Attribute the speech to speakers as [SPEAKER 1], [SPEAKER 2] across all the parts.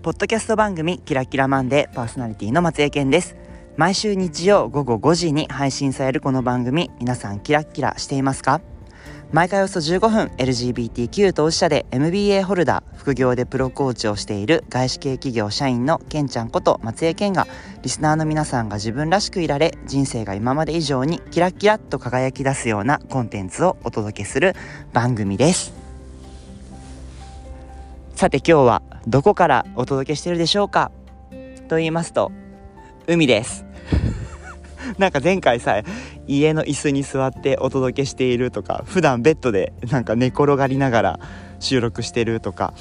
[SPEAKER 1] ポッドキャスト番組キラキラマンデーパーソナリティの松江健です。毎週日曜午後5時に配信されるこの番組皆さんキラキラしていますか？毎回およそ15分 LGBTQ 当事者で MBA ホルダー副業でプロコーチをしている外資系企業社員のケンちゃんこと松江健がリスナーの皆さんが自分らしくいられ人生が今まで以上にキラキラっと輝き出すようなコンテンツをお届けする番組です。さて今日はどこからお届けしてるでしょうか？と言いますと海です。なんか前回さ家の椅子に座ってお届けしているとか普段ベッドでなんか寝転がりながら収録してるとか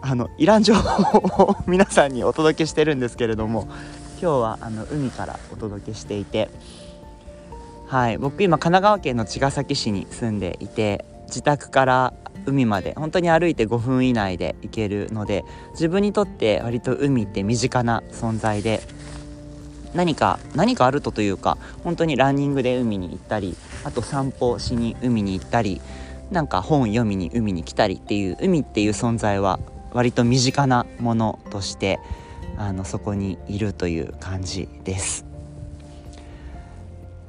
[SPEAKER 1] あのいらん情報を皆さんにお届けしてるんですけれども今日はあの海からお届けしていてはい僕今神奈川県の茅ヶ崎市に住んでいて自宅から海まで本当に歩いて5分以内で行けるので自分にとって割と海って身近な存在で何か何かあるとというか本当にランニングで海に行ったりあと散歩しに海に行ったりなんか本読みに海に来たりっていう海っていう存在は割と身近なものとしてあのそこにいるという感じです。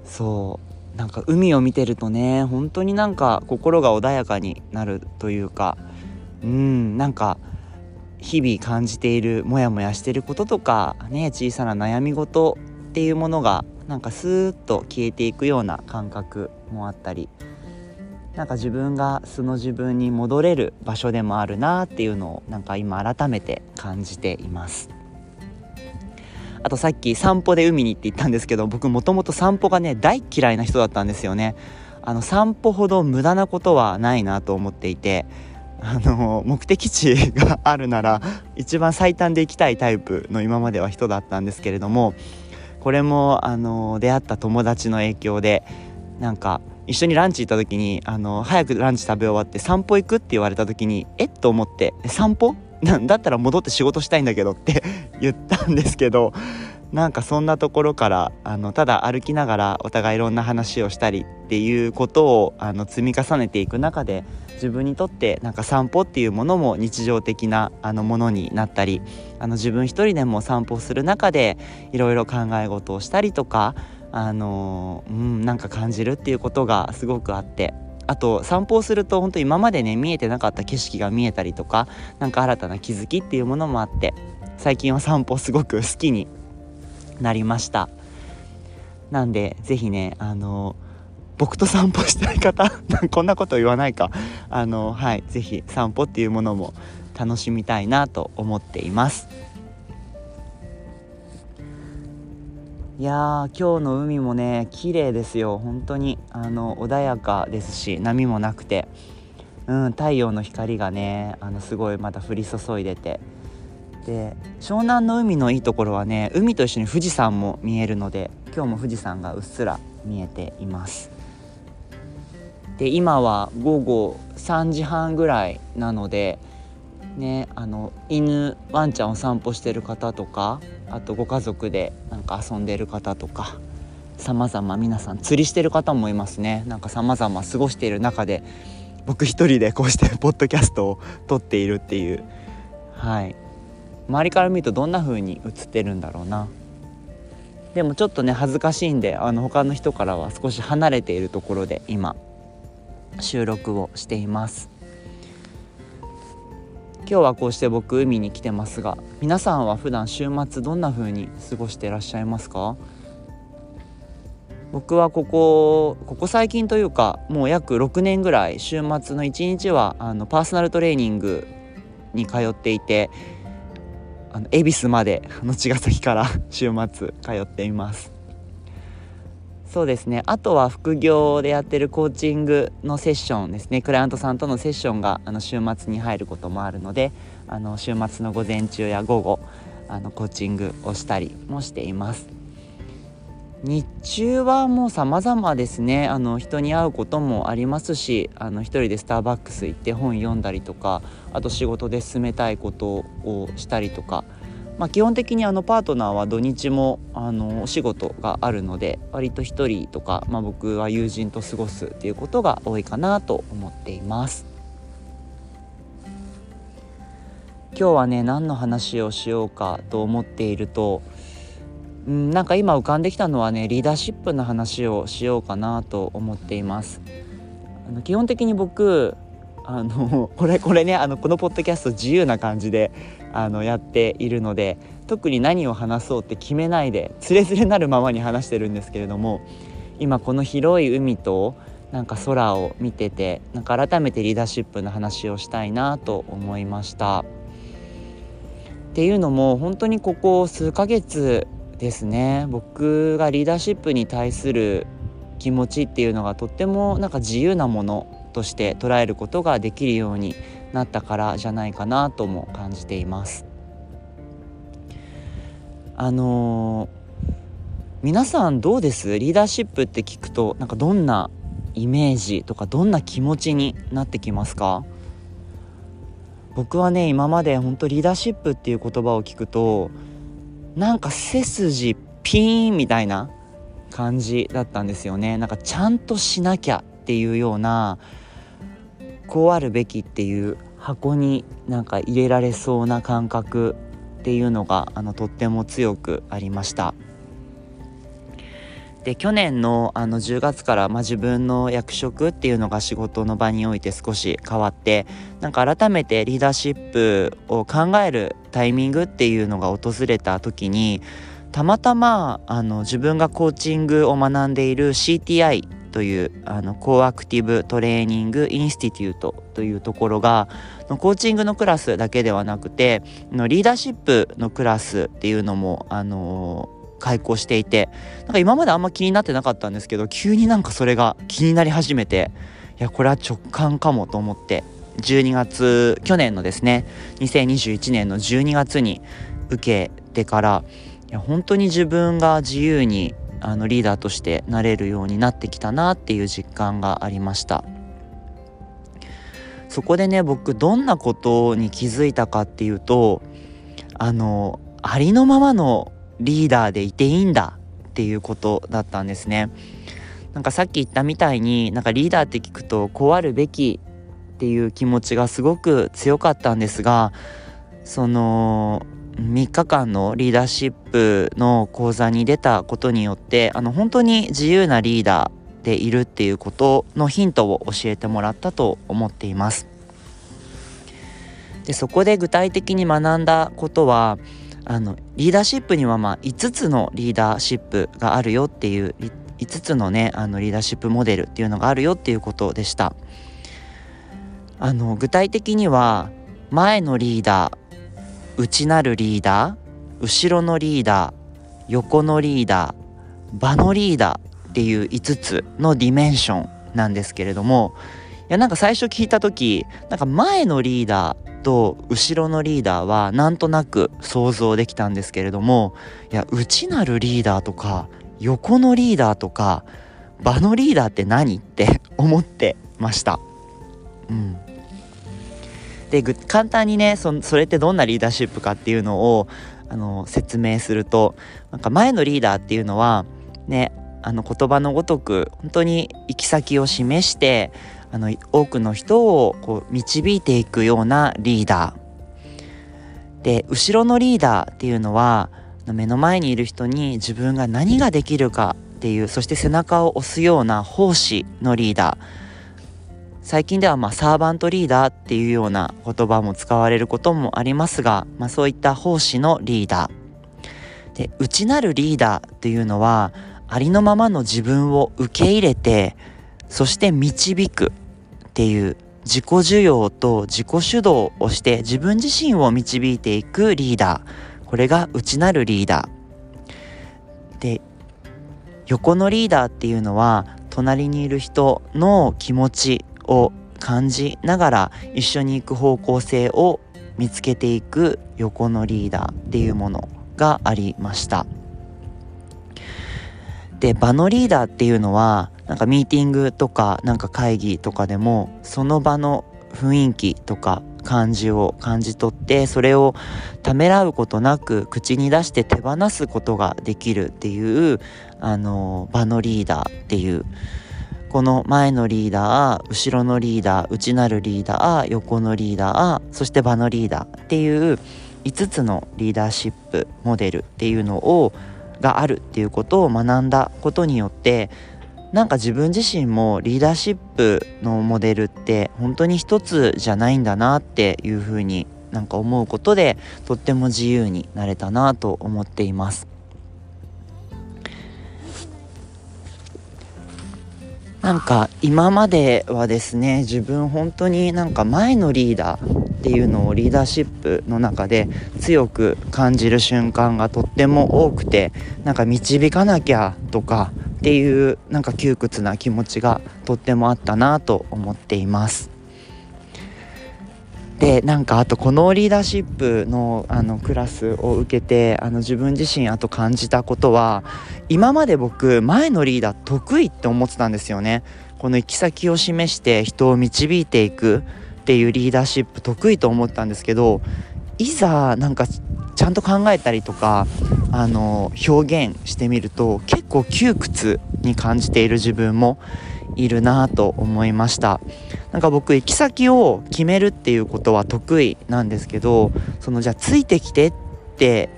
[SPEAKER 1] そう。なんか海を見てるとね本当になんか心が穏やかになるというかうんなんか日々感じているモヤモヤしてることとかね小さな悩み事っていうものがなんかスーッと消えていくような感覚もあったりなんか自分が素の自分に戻れる場所でもあるなっていうのをなんか今改めて感じています。あとさっき散歩で海に行って言ったんですけど僕もともと散歩がね大嫌いな人だったんですよね。あの散歩ほど無駄なことはないなと思っていてあの目的地があるなら一番最短で行きたいタイプの今までは人だったんですけれどもこれもあの出会った友達の影響でなんか一緒にランチ行った時にあの早くランチ食べ終わって散歩行くって言われた時にえっ？と思って散歩だったら戻って仕事したいんだけどって 言ったんですけどなんかそんなところからあのただ歩きながらお互いいろんな話をしたりっていうことをあの積み重ねていく中で自分にとってなんか散歩っていうものも日常的なあのものになったりあの自分一人でも散歩する中でいろいろ考え事をしたりとかあのうんなんか感じるっていうことがすごくあってあと散歩をすると本当今までね見えてなかった景色が見えたりとか何か新たな気づきっていうものもあって最近は散歩すごく好きになりました。なんで是非ねあの僕と散歩したい方 こんなこと言わないか。あのはい是非散歩っていうものも楽しみたいなと思っています。いやー今日の海もね綺麗ですよ。本当に。あの穏やかですし波もなくて。うん太陽の光がねあのすごいまた降り注いでて。で湘南の海のいいところはね海と一緒に富士山も見えるので今日も富士山がうっすら見えています。で今は午後3時半ぐらいなのでねあの犬ワンちゃんを散歩してる方とかあとご家族でなんか遊んでる方とか様々皆さん釣りしてる方もいますね。なんか様々過ごしている中で僕一人でこうして ポッドキャストを撮っているっていう。はい。周りから見るとどんな風に映ってるんだろうな。でもちょっとね恥ずかしいんであの他の人からは少し離れているところで今収録をしています。今日はこうして僕海に来てますが皆さんは普段週末どんな風に過ごしていらっしゃいますか？僕はここここ最近というかもう約6年ぐらい週末の1日はあのパーソナルトレーニングに通っていてあの恵比寿まであの茅ヶ崎から 週末通っています。そうですね。あとは副業でやってるコーチングのセッションですね。クライアントさんとのセッションがあの週末に入ることもあるのであの週末の午前中や午後あのコーチングをしたりもしています。日中はもう様々ですね。あの人に会うこともありますしあの一人でスターバックス行って本読んだりとかあと仕事で進めたいことをしたりとかまあ、基本的にあのパートナーは土日もあのお仕事があるので割と1人とか、まあ、僕は友人と過ごすっていうことが多いかなと思っています。今日はね何の話をしようかと思っているとうん、なんか今浮かんできたのはねリーダーシップの話をしようかなと思っています。あの基本的に僕あの これこれねあのこのポッドキャスト自由な感じであのやっているので特に何を話そうって決めないでつれづれなるままに話してるんですけれども今この広い海となんか空を見ててなんか改めてリーダーシップの話をしたいなと思いました。っていうのも本当にここ数ヶ月ですね僕がリーダーシップに対する気持ちっていうのがとってもなんか自由なものとして捉えることができるようになったからじゃないかなとも感じています。あのー、皆さんどうです？リーダーシップって聞くとなんかどんなイメージとかどんな気持ちになってきますか？僕はね今まで本当リーダーシップっていう言葉を聞くとなんか背筋ピーンみたいな感じだったんですよね。なんかちゃんとしなきゃっていうようなこうあるべきっていう箱になんか入れられそうな感覚っていうのがあのとっても強くありました。で去年のあの10月から、まあ、自分の役職っていうのが仕事の場において少し変わってなんか改めてリーダーシップを考えるタイミングっていうのが訪れた時にたまたまあの自分がコーチングを学んでいる CTI というあのコーアクティブトレーニングインスティテュートというところがコーチングのクラスだけではなくてのリーダーシップのクラスっていうのもあの開講していてなんか今まであんま気になってなかったんですけど急になんかそれが気になり始めていやこれは直感かもと思って12月去年のですね2021年の12月に受けてからいや本当に自分が自由にあのリーダーとしてなれるようになってきたなっていう実感がありましたそこでね僕どんなことに気づいたかっていうとあのありのままのリーダーでいていいんだっていうことだったんですね。なんかさっき言ったみたいになんかリーダーって聞くとこうあるべきっていう気持ちがすごく強かったんですがその3日間のリーダーシップの講座に出たことによってあの本当に自由なリーダーでいるっていうことのヒントを教えてもらったと思っています。でそこで具体的に学んだことはあのリーダーシップにはまあ5つのリーダーシップがあるよっていう5つのねあのリーダーシップモデルっていうのがあるよっていうことでしたあの具体的には前のリーダー内なるリーダー後ろのリーダー横のリーダー場のリーダーっていう5つのディメンションなんですけれどもいやなんか最初聞いた時なんか前のリーダーと後ろのリーダーはなんとなく想像できたんですけれどもいや内なるリーダーとか横のリーダーとか場のリーダーって何って思ってました。うん、で簡単にねそそれってどんなリーダーシップかっていうのをあの説明するとなんか前のリーダーっていうのはねあの言葉のごとく本当に行き先を示してあの多くの人をこう導いていくようなリーダー。で後ろのリーダーっていうのは目の前にいる人に自分が何ができるかっていうそして背中を押すような奉仕のリーダー。最近ではまあサーバントリーダーっていうような言葉も使われることもありますが、まあ、そういった奉仕のリーダー。で内なるリーダーっていうのはありのままの自分を受け入れてそして導くっていう自己需要と自己主導をして自分自身を導いていくリーダー。これが内なるリーダー。で横のリーダーっていうのは隣にいる人の気持ちを感じながら一緒に行く方向性を見つけていく横のリーダーっていうものがありました。で場のリーダーっていうのはなんかミーティングとかなんか会議とかでもその場の雰囲気とか感じを感じ取ってそれをためらうことなく口に出して手放すことができるっていうあの場のリーダーっていうこの前のリーダー後ろのリーダー内なるリーダー横のリーダーそして場のリーダーっていう5つのリーダーシップモデルっていうのをがあるっていうことを学んだことによってなんか自分自身もリーダーシップのモデルって本当に一つじゃないんだなっていうふうになんか思うことでとっても自由になれたなと思っています。なんか今まではですね自分本当になんか前のリーダーっていうのをリーダーシップの中で強く感じる瞬間がとっても多くてなんか導かなきゃとかっていうなんか窮屈な気持ちがとってもあったなと思っています。でなんかあとこのリーダーシップのあのクラスを受けてあの自分自身あと感じたことは今まで僕前のリーダー得意って思ってたんですよね。この行き先を示して人を導いていくっていうリーダーシップ得意と思ったんですけどいざなんかちゃんと考えたりとかあの表現してみると結構窮屈に感じている自分もいるなと思いました。なんか僕行き先を決めるっていうことは得意なんですけどそのじゃあついてきてって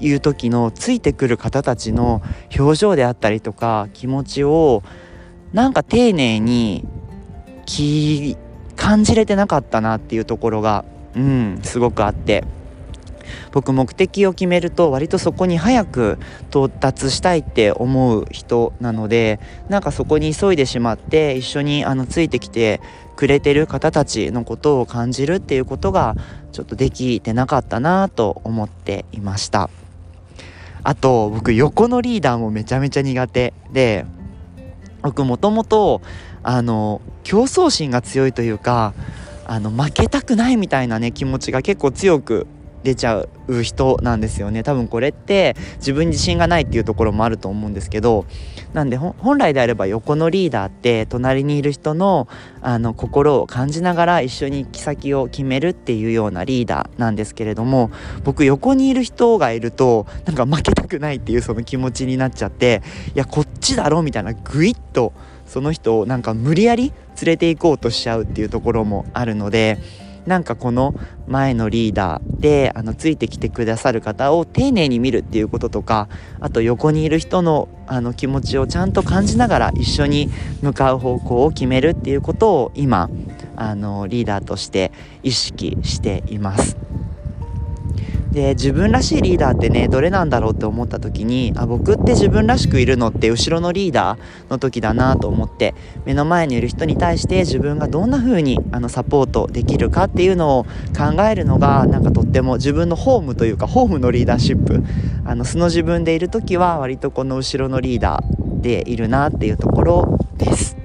[SPEAKER 1] いう時のついてくる方たちの表情であったりとか気持ちをなんか丁寧に感じれてなかったなっていうところがうんすごくあって。僕目的を決めると割とそこに早く到達したいって思う人なのでなんかそこに急いでしまって一緒にあのついてきてくれてる方たちのことを感じるっていうことがちょっとできてなかったなと思っていました。あと僕横のリーダーもめちゃめちゃ苦手で僕もともとあの競争心が強いというかあの負けたくないみたいなね気持ちが結構強く出ちゃう人なんですよね。多分これって自分に自信がないっていうところもあると思うんですけどなんで本来であれば横のリーダーって隣にいる人のあの心を感じながら一緒に行き先を決めるっていうようなリーダーなんですけれども僕横にいる人がいるとなんか負けたくないっていうその気持ちになっちゃっていやこっちだろみたいなグイッとその人をなんか無理やり連れて行こうとしちゃうっていうところもあるのでなんかこの前のリーダーであのついてきてくださる方を丁寧に見るっていうこととかあと横にいる人のあの気持ちをちゃんと感じながら一緒に向かう方向を決めるっていうことを今あのリーダーとして意識しています。で自分らしいリーダーってねどれなんだろうって思った時にあ僕って自分らしくいるのって後ろのリーダーの時だなと思って目の前にいる人に対して自分がどんな風にあにサポートできるかっていうのを考えるのがなんかとっても自分のホームというかホームのリーダーシップあの素の自分でいる時は割とこの後ろのリーダーでいるなっていうところです。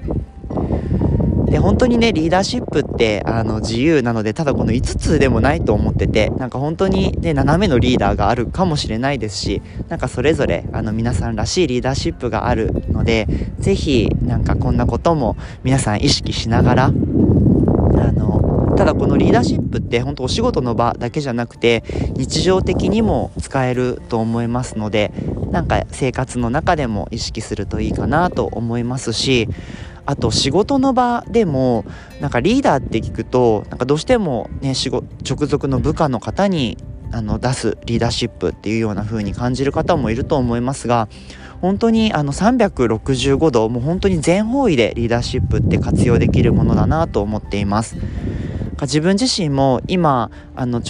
[SPEAKER 1] で本当にねリーダーシップってあの自由なのでただこの5つでもないと思っててなんか本当にね斜めのリーダーがあるかもしれないですしなんかそれぞれあの皆さんらしいリーダーシップがあるので是非なんかこんなことも皆さん意識しながらあのただこのリーダーシップって本当お仕事の場だけじゃなくて日常的にも使えると思いますのでなんか生活の中でも意識するといいかなと思いますしあと仕事の場でもなんかリーダーって聞くとなんかどうしてもね直属の部下の方にあの出すリーダーシップっていうような風に感じる方もいると思いますが本当にあの365度もう本当に全方位でリーダーシップって活用できるものだなと思っています。自分自身も今あの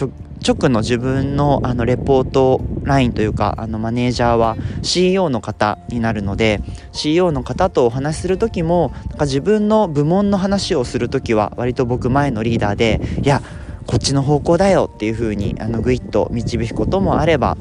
[SPEAKER 1] 直の自分のあのレポートラインというかあのマネージャーは CEO の方になるので CEO の方とお話しする時もなんか自分の部門の話をする時は割と僕前のリーダーでいやこっちの方向だよっていう風にあのグイッと導くこともあれば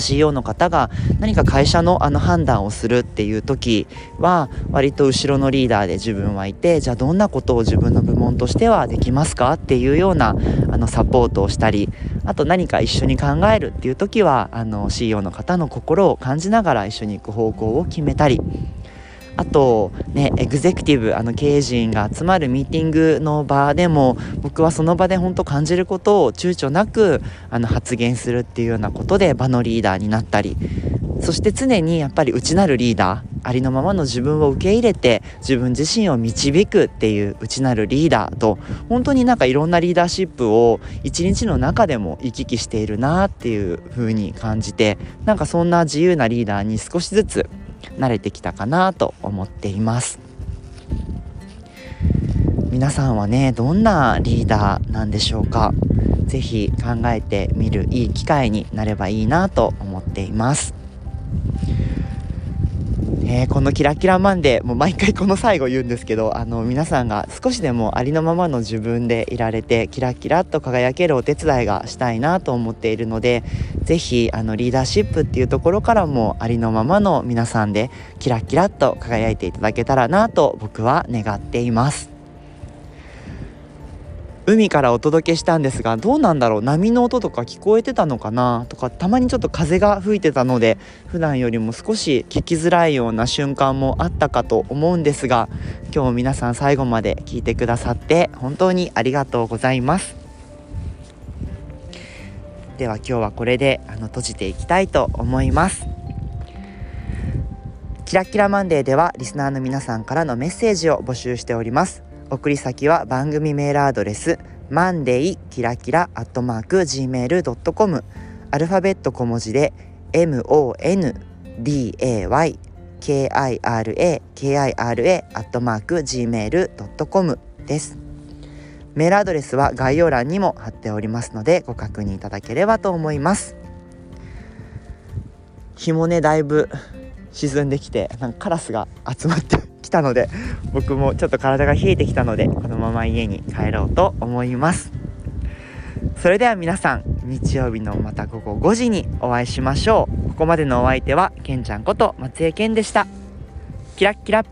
[SPEAKER 1] CEO の方が何か会社のあの判断をするっていう時は割と後ろのリーダーで自分はいてじゃあどんなことを自分の部門としてはできますかっていうようなあのサポートをしたりあと何か一緒に考えるっていう時はあの CEO の方の心を感じながら一緒に行く方向を決めたり。あとねエグゼクティブあの経営陣が集まるミーティングの場でも僕はその場で本当感じることを躊躇なくあの発言するっていうようなことで場のリーダーになったり。そして常にやっぱり内なるリーダーありのままの自分を受け入れて自分自身を導くっていう内なるリーダーと本当になんかいろんなリーダーシップを一日の中でも行き来しているなっていう風に感じてなんかそんな自由なリーダーに少しずつ慣れてきたかなと思っています。皆さんはねどんなリーダーなんでしょうか？是非考えてみるいい機会になればいいなと思っています。え、このキラキラマンデーもう毎回この最後言うんですけどあの皆さんが少しでもありのままの自分でいられてキラキラと輝けるお手伝いがしたいなと思っているので是非あのリーダーシップっていうところからもありのままの皆さんでキラキラと輝いていただけたらなと僕は願っています。海からお届けしたんですがどうなんだろう？波の音とか聞こえてたのかな？とかたまにちょっと風が吹いてたので普段よりも少し聞きづらいような瞬間もあったかと思うんですが今日も皆さん最後まで聞いてくださって本当にありがとうございます。では今日はこれであの閉じていきたいと思います。キラキラマンデーではリスナーの皆さんからのメッセージを募集しております。送り先は番組メールアドレスマンデイキラキラアットマーク Gmail.com アルファベット小文字で MONDAY KIRA KIRA アットマーク Gmail.com です。メールアドレスは概要欄にも貼っておりますのでご確認いただければと思います。日もねだいぶ沈んできてなんかカラスが集まってきたので僕もちょっと体が冷えてきたのでこのまま家に帰ろうと思います。それでは皆さん日曜日のまた午後5時にお会いしましょう。ここまでのお相手はけんちゃんこと松江健でした。キラッキラ。